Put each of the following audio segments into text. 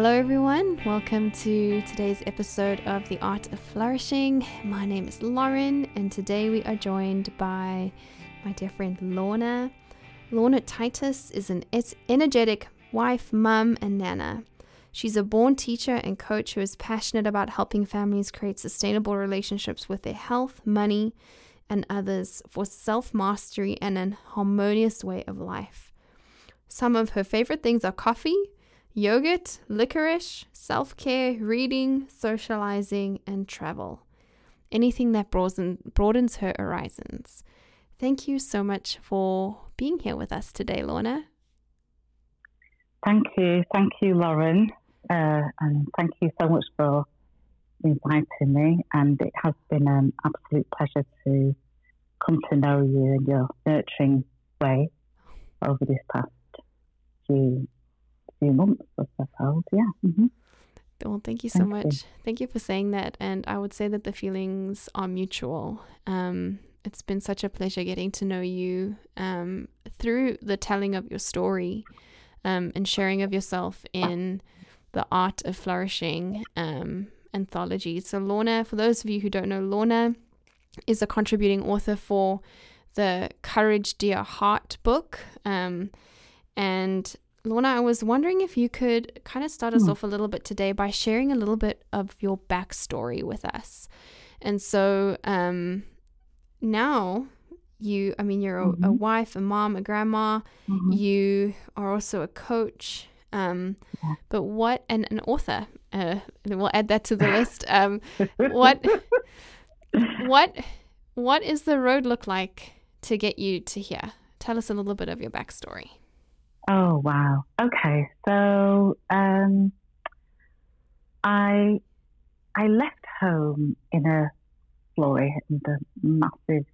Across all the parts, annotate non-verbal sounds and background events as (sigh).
Hello everyone. Welcome to today's episode of The Art of Flourishing. My name is Lauren, and today we are joined by my dear friend Lorna. Lorna Titus is an energetic wife, mum, and nana. She's a born teacher and coach who is passionate about helping families create sustainable relationships with their health, money, and others for self mastery and an harmonious way of life. Some of her favorite things are coffee, yogurt, licorice, self care, reading, socializing, and travel. Anything that broadens her horizons. Thank you so much for being here with us today, Lorna. Thank you. Thank you, Lauren. Uh, and thank you so much for inviting me. And it has been an absolute pleasure to come to know you in your nurturing way over this past few few months, I suppose. Yeah. Mm-hmm. Well, thank you so thank much. You. Thank you for saying that. And I would say that the feelings are mutual. Um, it's been such a pleasure getting to know you um, through the telling of your story um, and sharing of yourself in the Art of Flourishing um, anthology. So, Lorna, for those of you who don't know, Lorna is a contributing author for the Courage Dear Heart book. Um, and Lorna, I was wondering if you could kind of start us mm. off a little bit today by sharing a little bit of your backstory with us. And so um, now you, I mean, you're a, mm-hmm. a, wife, a mom, a grandma, mm-hmm. you are also a coach, um, yeah. but what, and an author, uh, we'll add that to the list. Um, what, what, what is the road look like to get you to here? Tell us a little bit of your backstory. Oh wow. Okay. So um, I I left home in a flurry in the massive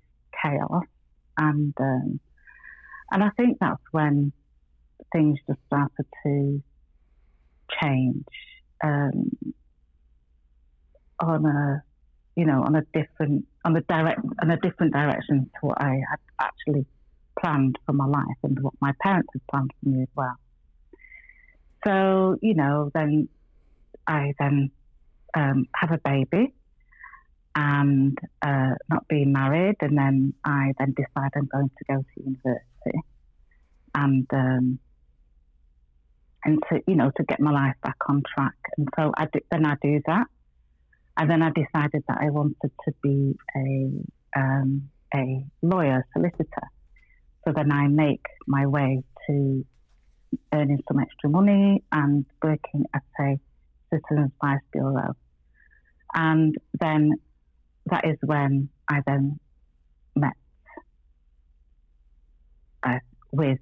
chaos, and um, and I think that's when things just started to change um, on a you know on a different on a direct on a different direction to what I had actually planned for my life and what my parents had planned for me as well. So, you know, then I then um, have a baby and uh, not being married, and then I then decide I'm going to go to university and um, and to you know to get my life back on track. And so I do, then I do that, and then I decided that I wanted to be a um, a lawyer solicitor. So then I make my way to earning some extra money and working at a citizens advice bureau. And then that is when I then met uh, with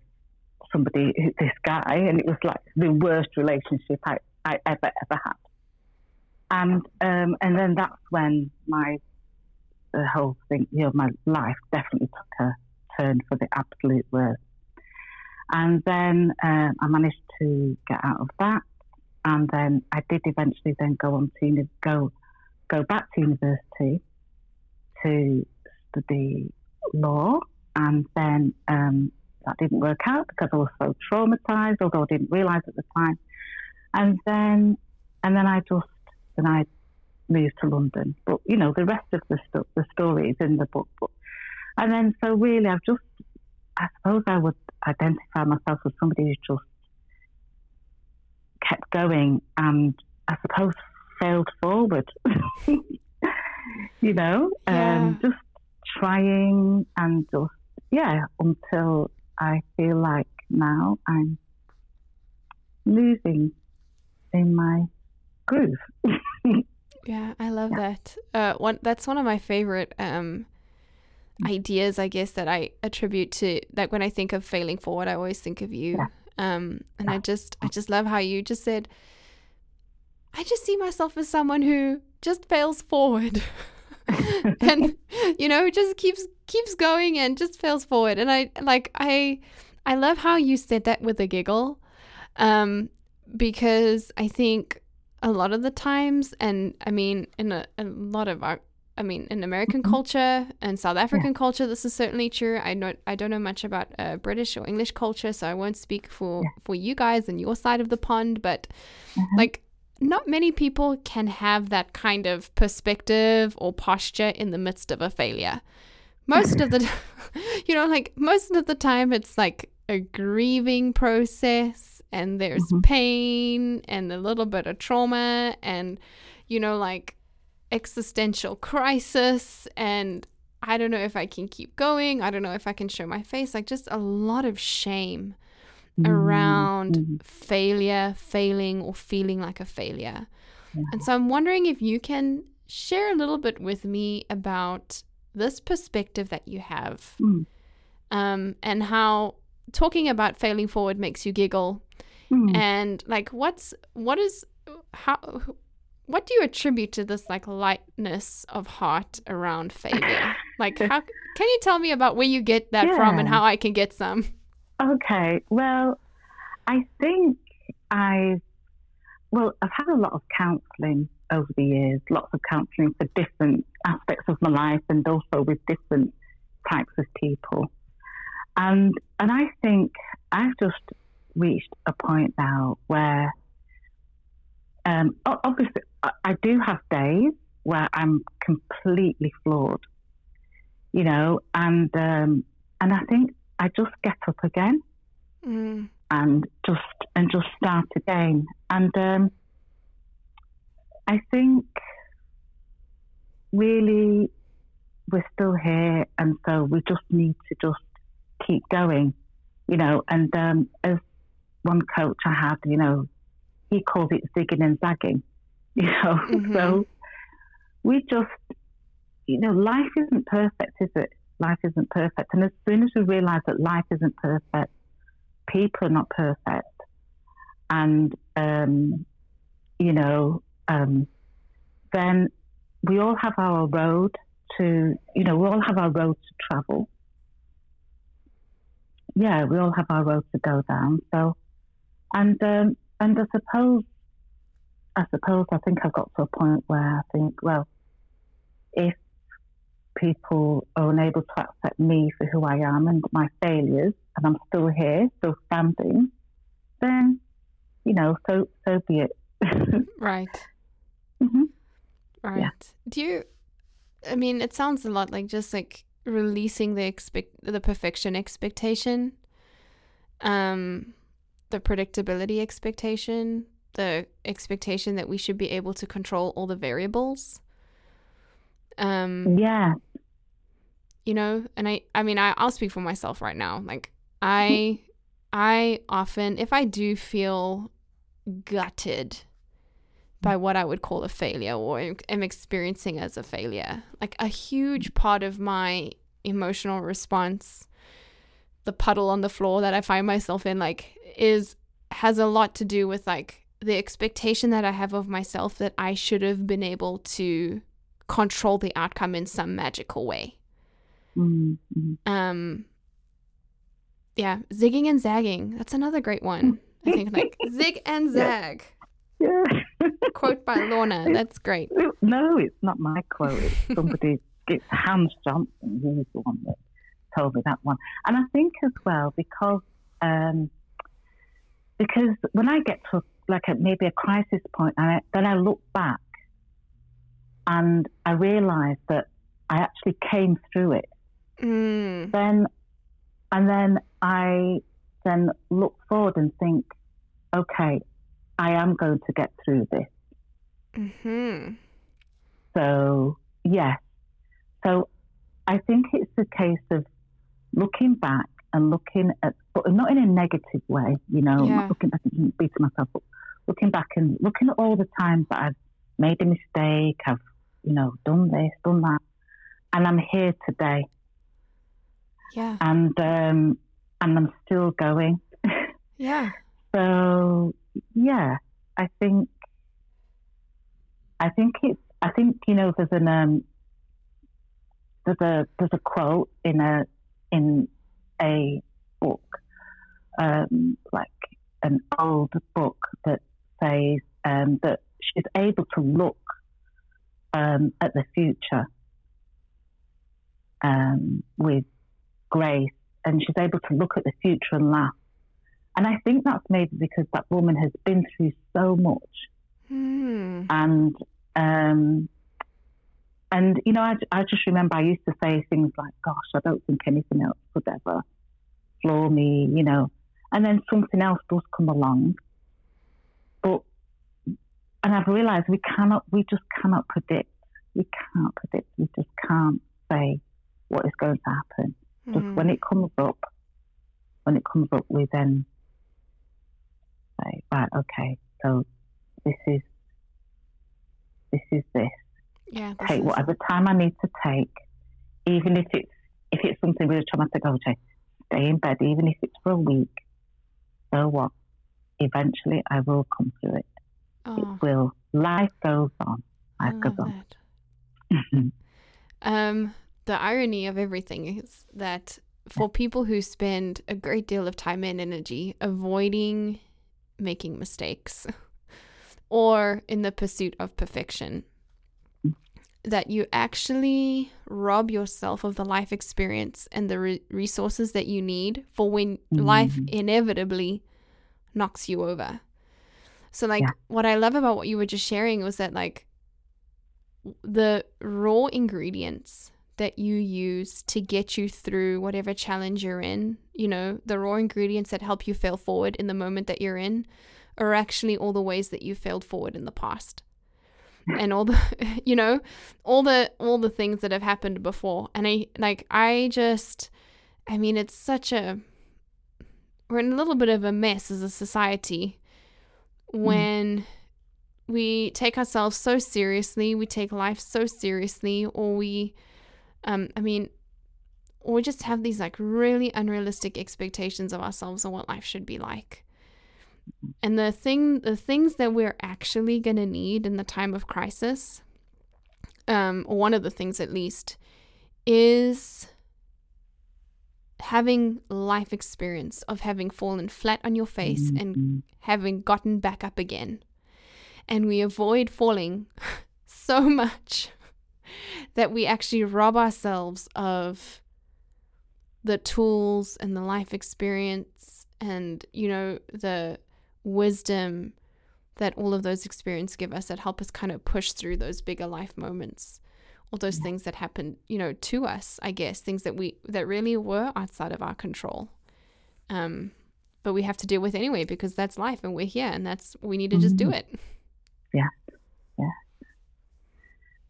somebody, this guy, and it was like the worst relationship I, I ever, ever had. And um, and then that's when my the whole thing, you know, my life definitely took a for the absolute worst. And then um, I managed to get out of that, and then I did eventually then go on to go go back to university to study law, and then um, that didn't work out because I was so traumatized, although I didn't realize at the time. And then and then I just then I moved to London. But you know the rest of the the story is in the book. But and then, so really, I've just, I suppose I would identify myself as somebody who just kept going and I suppose failed forward. (laughs) you know, yeah. um, just trying and just, yeah, until I feel like now I'm losing in my groove. (laughs) yeah, I love yeah. that. Uh, one that's one of my favorite um, ideas, I guess, that I attribute to like when I think of failing forward, I always think of you. Yeah. Um, and I just, I just love how you just said, I just see myself as someone who just fails forward. (laughs) and (laughs) you know just keeps keeps going and just fails forward and i like i i love how you said that with a giggle um because i think a lot of the times and i mean in a, a lot of our I mean, in American mm-hmm. culture and South African yeah. culture, this is certainly true. I know I don't know much about uh, British or English culture, so I won't speak for yeah. for you guys and your side of the pond. But mm-hmm. like, not many people can have that kind of perspective or posture in the midst of a failure. Most of the, (laughs) (laughs) you know, like most of the time, it's like a grieving process, and there's mm-hmm. pain and a little bit of trauma, and you know, like existential crisis and I don't know if I can keep going. I don't know if I can show my face. Like just a lot of shame mm-hmm. around mm-hmm. failure, failing, or feeling like a failure. Yeah. And so I'm wondering if you can share a little bit with me about this perspective that you have mm. um, and how talking about failing forward makes you giggle. Mm. And like, what's, what is, how, what do you attribute to this like lightness of heart around failure? (laughs) like how can you tell me about where you get that yeah. from and how I can get some? Okay. Well, I think I've well, I've had a lot of counselling over the years, lots of counselling for different aspects of my life and also with different types of people. And and I think I've just reached a point now where um, obviously, I do have days where I'm completely flawed, you know, and um, and I think I just get up again mm. and just and just start again, and um, I think really we're still here, and so we just need to just keep going, you know. And um, as one coach I had, you know, he calls it zigging and zagging, (laughs) you know. Mm-hmm. So we just, you know, life isn't perfect, is it? Life isn't perfect. And as soon as we realize that life isn't perfect, people are not perfect, and, um, you know, um, then we all have our road to, you know, we all have our road to travel. Yeah, we all have our road to go down. So, and um, and I suppose, I suppose I think I've got to a point where I think, well, if people are unable to accept me for who I am and my failures, and I'm still here, still standing, then, you know, so so be it. (laughs) right. Mm-hmm. Right. Yeah. Do you? I mean, it sounds a lot like just like releasing the expect the perfection expectation. Um, the predictability expectation, the expectation that we should be able to control all the variables. Um, yeah. You know, and I, I mean, I, I'll speak for myself right now. Like, I, I often, if I do feel gutted by what I would call a failure or am experiencing as a failure, like a huge part of my emotional response the puddle on the floor that I find myself in like is has a lot to do with like the expectation that I have of myself that I should have been able to control the outcome in some magical way. Mm-hmm. Um yeah, zigging and zagging. That's another great one. I think like (laughs) zig and zag. Yeah. (laughs) quote by Lorna. That's great. No, it's not my quote. It's somebody. (laughs) it's Hans Johnson. He's the one that told me that one. And I think as well because um, because when I get to like a, maybe a crisis point, and I, then I look back and I realise that I actually came through it. Mm. Then and then I then look forward and think, okay, I am going to get through this. Mm-hmm. So yes, so I think it's a case of looking back and looking at, but not in a negative way, you know, yeah. looking and beating myself up, looking back and looking at all the times that I've made a mistake, I've, you know, done this, done that, and I'm here today. Yeah. And, um, and I'm still going. (laughs) Yeah. so, yeah, I think, I think it's, I think, you know, there's an, um, there's a, there's a quote in a, in a book, um, like an old book that says um, that she's able to look um, at the future um, with grace, and she's able to look at the future and laugh. And I think that's maybe because that woman has been through so much, Mm. and um, and you know, I, I just remember I used to say things like, "Gosh, I don't think anything else could ever floor me," you know, and then something else does come along, but and I've realised we cannot, we just cannot predict. We can't predict. We just can't say what is going to happen. Just Mm. when it comes up, when it comes up, we then say, right, okay, so this is this is this. Yeah. Take is- whatever time I need to take, even if it's if it's something really traumatic. Okay, stay in bed, even if it's for a week. So what? Eventually, I will come through it. Oh, It will. Life goes on. I Life goes on. Um, the irony of everything is that for people who spend a great deal of time and energy avoiding making mistakes (laughs) or in the pursuit of perfection, that you actually rob yourself of the life experience and the re- resources that you need for when life Mhm. inevitably knocks you over. So, like, Yeah. what I love about what you were just sharing was that, like, the raw ingredients that you use to get you through whatever challenge you're in, you know, the raw ingredients that help you fail forward in the moment that you're in, are actually all the ways that you failed forward in the past. And all the (laughs) you know, all the all the things that have happened before. And I like I just I mean it's such a we're in a little bit of a mess as a society when we take ourselves so seriously, we take life so seriously, or we, um, I mean, or we just have these like really unrealistic expectations of ourselves and what life should be like. And the thing, the things that we're actually gonna need in the time of crisis, um, one of the things at least, is having life experience of having fallen flat on your face and Mhm. having gotten back up again. And we avoid falling (laughs) so much (laughs) that we actually rob ourselves of the tools and the life experience and, you know, the wisdom that all of those experiences give us that help us kind of push through those bigger life moments. All those things that happen you know to us i guess things that we that really were outside of our control. Um but we have to deal with anyway because that's life and we're here and that's we need to just do Mhm. it. Yeah. Yeah.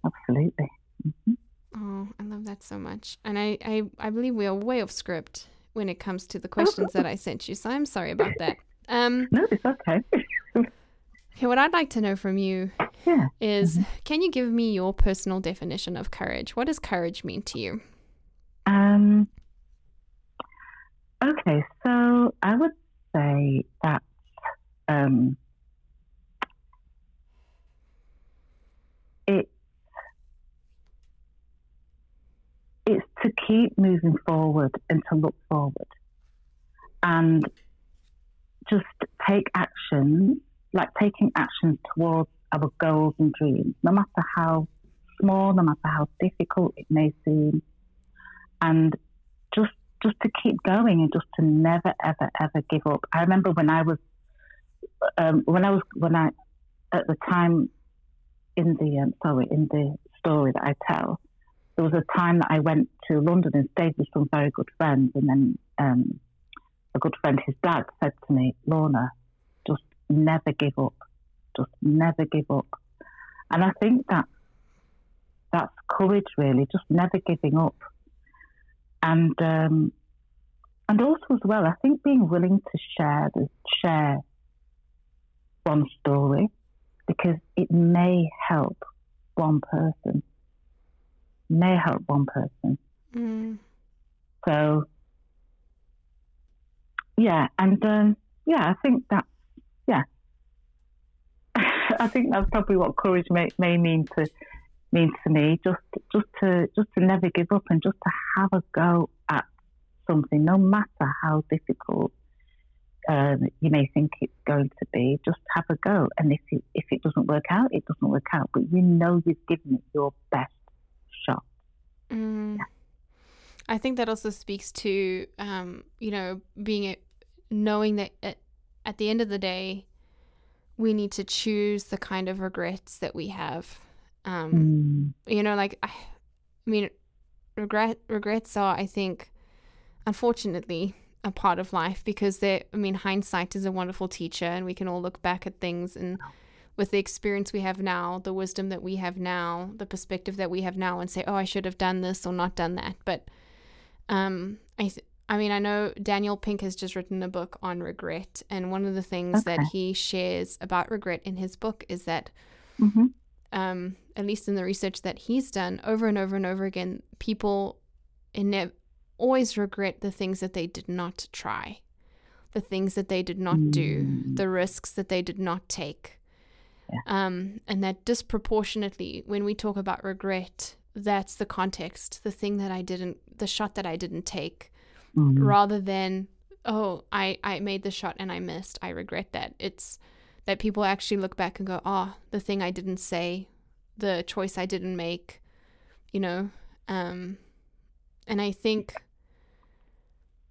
Absolutely. Mhm. oh i love that so much. And i i, I believe we are way off script when it comes to the questions that i sent you so i'm sorry about that um No, it's okay. (laughs) okay what i'd like to know from you yeah. is can you give me your personal definition of courage what does courage mean to you Um, okay, so I would say that um, it it's to keep moving forward and to look forward and just take action, like taking action towards our goals and dreams, no matter how small, no matter how difficult it may seem and just just to keep going and just to never ever ever give up. I remember when I was um, when I was when I at the time in the um, sorry in the story that I tell, there was a time that I went to London and stayed with some very good friends, and then um, a good friend, his dad, said to me, Lorna, just never give up, just never give up, and I think that that's courage really, just never giving up and um, and also as well, I think being willing to share the share one story because it may help one person, may help one person. mm. So yeah, and um, yeah, I think that yeah, (laughs) I think that's probably what courage may may mean to means to me. Just just to just to never give up and just to have a go at something, no matter how difficult um, you may think it's going to be. Just have a go, and if it, if it doesn't work out, it doesn't work out. But you know you've given it your best shot. Mm. I think that also speaks to, um, you know, being a, knowing that at, at the end of the day, we need to choose the kind of regrets that we have. Um, mm. You know, like I, I mean, regret regrets are, I think, unfortunately, a part of life because they. I mean, hindsight is a wonderful teacher, and we can all look back at things and with the experience we have now, the wisdom that we have now, the perspective that we have now, and say, "Oh, I should have done this or not done that." But um, I, th- I mean, I know Daniel Pink has just written a book on regret, and one of the things okay. that he shares about regret in his book is that, mm-hmm. um, at least in the research that he's done, over and over and over again, people ne- always regret the things that they did not try, the things that they did not mm. do, the risks that they did not take. Yeah. Um, and that disproportionately, when we talk about regret, that's the context, the thing that I didn't, the shot that I didn't take, mm-hmm. rather than, oh, I, I made the shot and I missed. I regret that. It's that people actually look back and go, oh, the thing I didn't say, the choice I didn't make, you know. Um, and I think,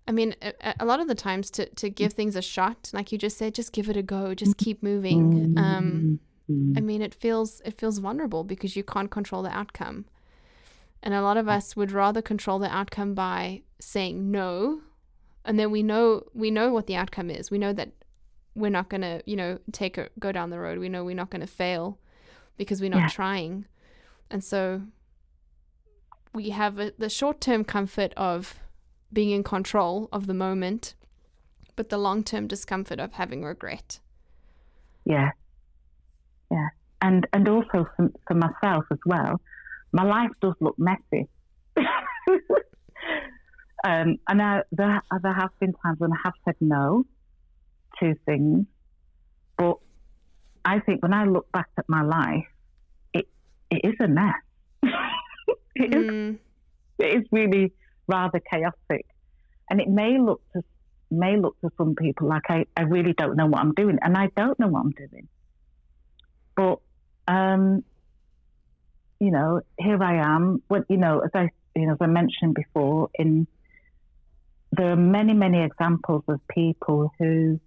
I mean, a, a, lot of the times to, to give things a shot, like you just said, just give it a go, just keep moving. Um, I mm-hmm. mean, it feels it feels vulnerable because you can't control the outcome. And a lot of mm. us would rather control the outcome by saying no. And then we know we know what the outcome is. We know that we're not going to, you know, take a go down the road. We know we're not going to fail because we're not yeah. trying. And so we have a, the short-term comfort of being in control of the moment, but the long-term discomfort of having regret. Yeah. Yeah. And and also for, for myself as well my life does look messy. (laughs) um, and I, there, there have been times when I have said no to things, but I think when I look back at my life, it it is a mess. (laughs) it, mm. is, it is really rather chaotic, and it may look to may look to some people like I, I really don't know what I'm doing, and I don't know what I'm doing. But um, you know, here I am. What you know, as I you know, as I mentioned before, in there are many, many examples of people who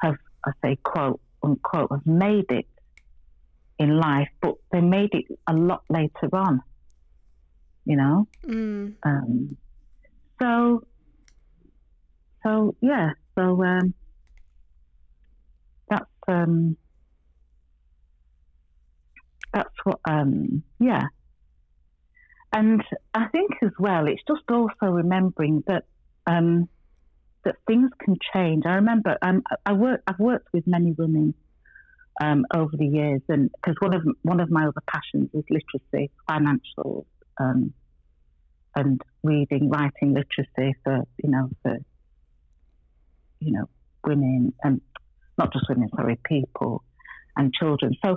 have, I say, quote unquote, have made it in life, but they made it a lot later on. You know, mm. um, so so yeah, so um, that's um, that's what, um, yeah. And I think as well, it's just also remembering that um, that things can change. I remember um, I work, I've worked with many women um, over the years, and because one of one of my other passions is literacy, financial, um, and reading, writing literacy for you know for you know women and not just women, sorry, people and children. So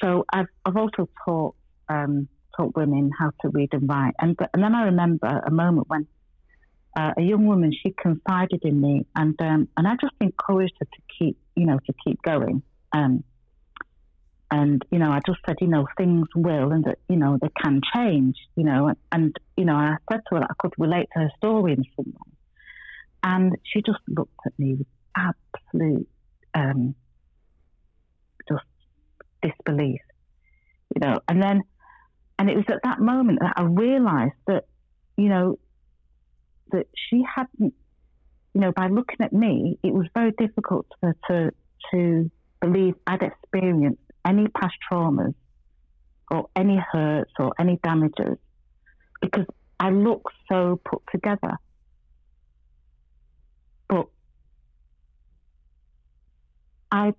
so I've, I've also taught um, taught women how to read and write, and and then I remember a moment when uh, a young woman she confided in me, and um, and I just encouraged her to keep you know to keep going. Um, and you know, I just said, you know, things will, and that you know they can change. You know, and you know, I said to her that I could relate to her story in some way, and she just looked at me with absolute um, disbelief, you know. And then, and it was at that moment that I realised that, you know, that she hadn't, you know, by looking at me, it was very difficult for her to to believe I'd experienced any past traumas or any hurts or any damages because I look so put together. But I'd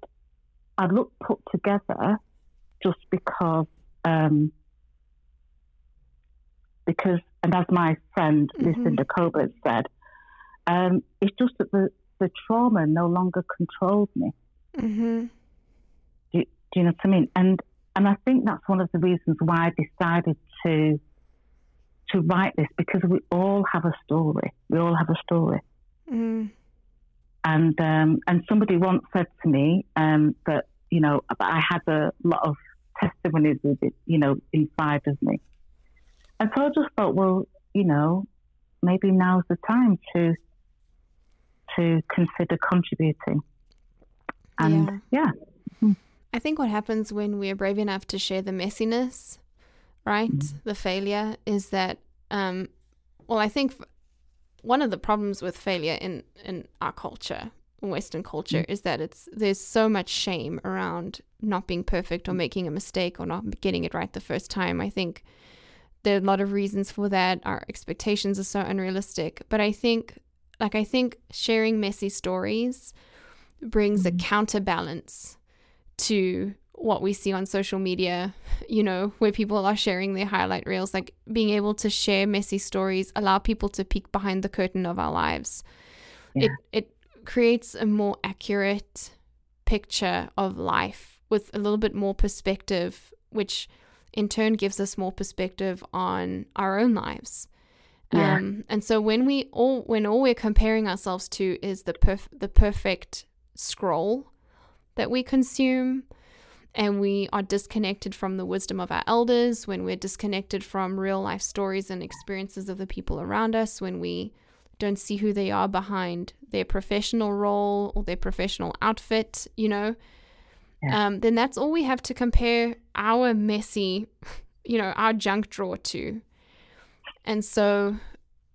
I look put together just because, um, because, and as my friend mm-hmm. Lucinda Colbert said, um, it's just that the, the trauma no longer controlled me. Mm-hmm. Do, do, you know what I mean? And and I think that's one of the reasons why I decided to to write this because we all have a story. We all have a story. Mm. And um, and somebody once said to me um, that you know I had a lot of testimonies with it, you know, inside of me. And so I just thought, well, you know, maybe now's the time to to consider contributing. And yeah. yeah. I think what happens when we're brave enough to share the messiness, right? Mm-hmm. The failure is that, um, well, I think one of the problems with failure in, in our culture, Western culture, mm-hmm. is that it's there's so much shame around not being perfect or mm. making a mistake or not getting it right the first time. I think there are a lot of reasons for that. Our expectations are so unrealistic, but I think, like, I think sharing messy stories brings mm-hmm. a counterbalance to what we see on social media, you know, where people are sharing their highlight reels, like being able to share messy stories, allow people to peek behind the curtain of our lives. Yeah. It it creates a more accurate picture of life with a little bit more perspective, which in turn gives us more perspective on our own lives. Yeah. Um, and so when we all when all we're comparing ourselves to is the perf- the perfect scroll that we consume and we are disconnected from the wisdom of our elders, when we're disconnected from real life stories and experiences of the people around us, when we don't see who they are behind their professional role or their professional outfit, you know, yeah. um, then that's all we have to compare our messy, (laughs) you know, our junk drawer to. And so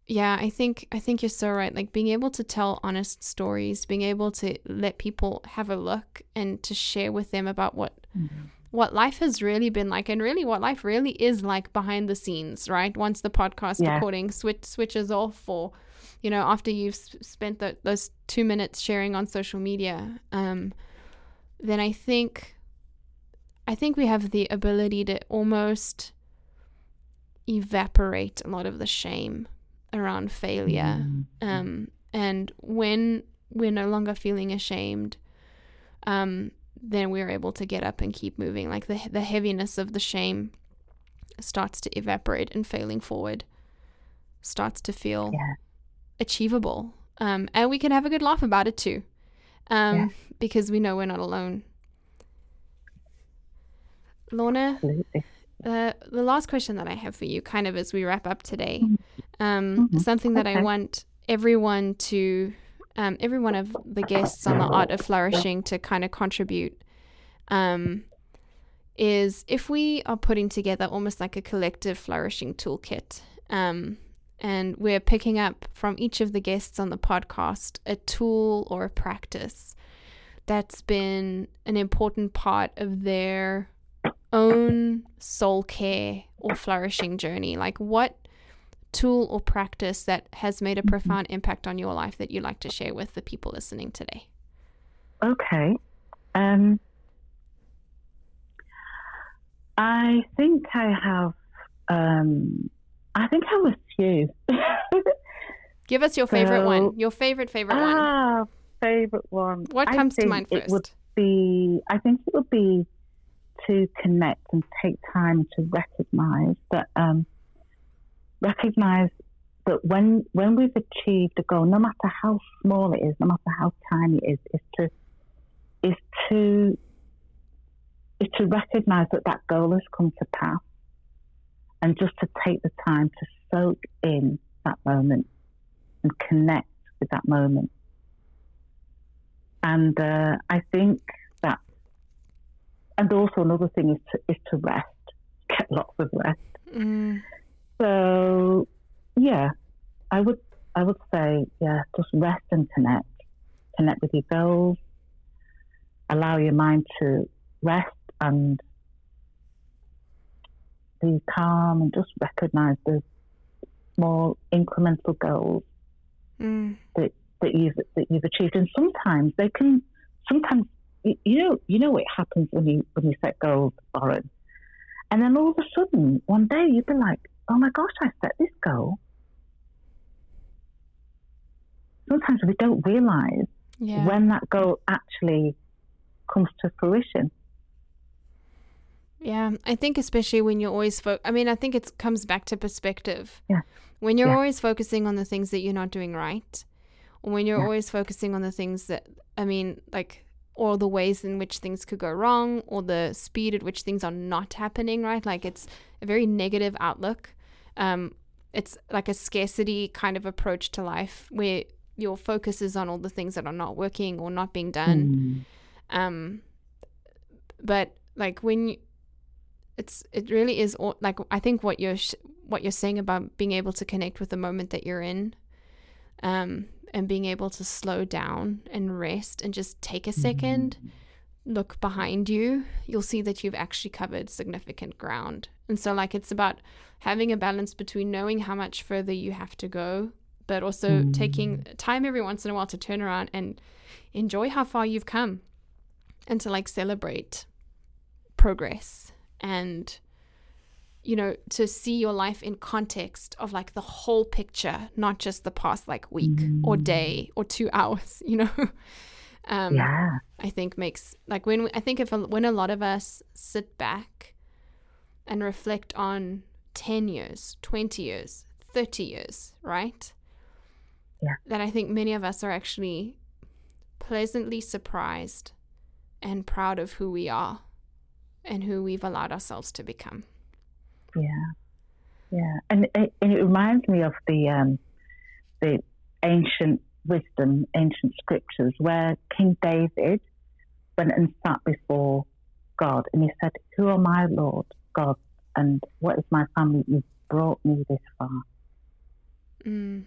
yeah, I think I think you're so right. Like being able to tell honest stories, being able to let people have a look and to share with them about what mm-hmm. what life has really been like and really what life really is like behind the scenes, right? Once the podcast yeah. recording switch switches off or you know, after you've spent the, those 2 minutes sharing on social media, um then I think I think we have the ability to almost evaporate a lot of the shame around failure. Mm-hmm. Um, and when we're no longer feeling ashamed, um, then we're able to get up and keep moving. Like the the heaviness of the shame starts to evaporate, and failing forward starts to feel yeah. Achievable. Um, and we can have a good laugh about it too, um, yeah. because we know we're not alone. Lorna, uh, the last question that I have for you, kind of as we wrap up today, mm-hmm um, mm-hmm. something that okay. I want everyone to, um, every one of the guests on the art of flourishing to kind of contribute. Um, is if we are putting together almost like a collective flourishing toolkit, um, and we're picking up from each of the guests on the podcast a tool or a practice that's been an important part of their own soul care or flourishing journey. Like, what tool or practice that has made a mm-hmm. profound impact on your life that you'd like to share with the people listening today? Okay. Um, I think I have. Um, I think I a few. (laughs) Give us your favorite so, one. Your favorite favorite one. Ah, favorite one. What comes to mind first? It would be. I think it would be to connect and take time to recognize that um, recognize that when when we've achieved a goal, no matter how small it is, no matter how tiny it is, is to is to is to recognize that that goal has come to pass, and just to take the time to soak in that moment and connect with that moment. And uh, I think that, and also another thing is to is to rest, get lots of rest. Mm. So, yeah, I would I would say, yeah, just rest and connect. Connect with your goals. Allow your mind to rest and be calm and just recognize the small incremental goals mm. that, that you've that you've achieved. And sometimes they can sometimes you know you know what happens when you when you set goals, Lauren. And then all of a sudden, one day you'd be like, oh my gosh, I set this goal. Sometimes we don't realize yeah. when that goal actually comes to fruition. Yeah, I think especially when you're always fo- I mean, I think it comes back to perspective. Yeah. When you're yeah. always focusing on the things that you're not doing right, or when you're yeah. always focusing on the things that I mean, like or the ways in which things could go wrong or the speed at which things are not happening right like it's a very negative outlook um, it's like a scarcity kind of approach to life where your focus is on all the things that are not working or not being done. Mm. Um, but like when you, it's it really is all, like I think what you're sh- what you're saying about being able to connect with the moment that you're in, um, and being able to slow down and rest and just take a 2nd mm. look behind you, you'll see that you've actually covered significant ground. And so like it's about having a balance between knowing how much further you have to go, but also mm. taking time every once in a while to turn around and enjoy how far you've come and to like celebrate progress and you know to see your life in context of like the whole picture not just the past like week mm. or day or 2 (laughs) hours you know? Um yeah. I think makes like when i think if a, when a lot of us sit back and reflect on 10 years 20 years 30 years right? Yeah. That i think many of us are actually pleasantly surprised and proud of who we are and who we've allowed ourselves to become. Yeah, yeah, and it, it reminds me of the um, the ancient wisdom, ancient scriptures, where King David went and sat before God, and he said, "Who are my Lord God, and what is my family? You've brought me this far." Mm.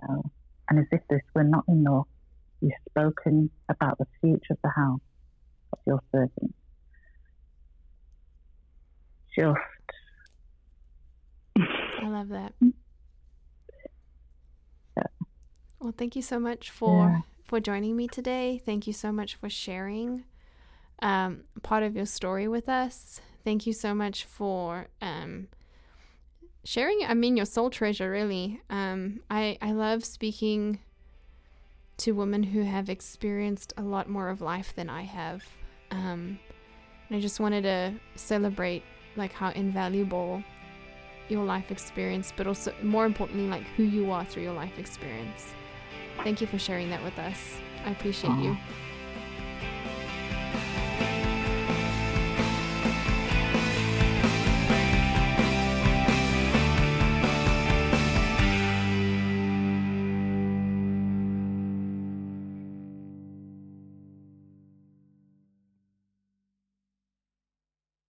So, and as if this were not enough, you've spoken about the future of the house of your servant just. I love that. Yeah. Well, thank you so much for yeah. for joining me today. Thank you so much for sharing um, part of your story with us. Thank you so much for um, sharing. I mean, your soul treasure, really. Um, I I love speaking to women who have experienced a lot more of life than I have. Um, and I just wanted to celebrate like how invaluable your life experience, but also more importantly, like who you are through your life experience. Thank you for sharing that with us. I appreciate you.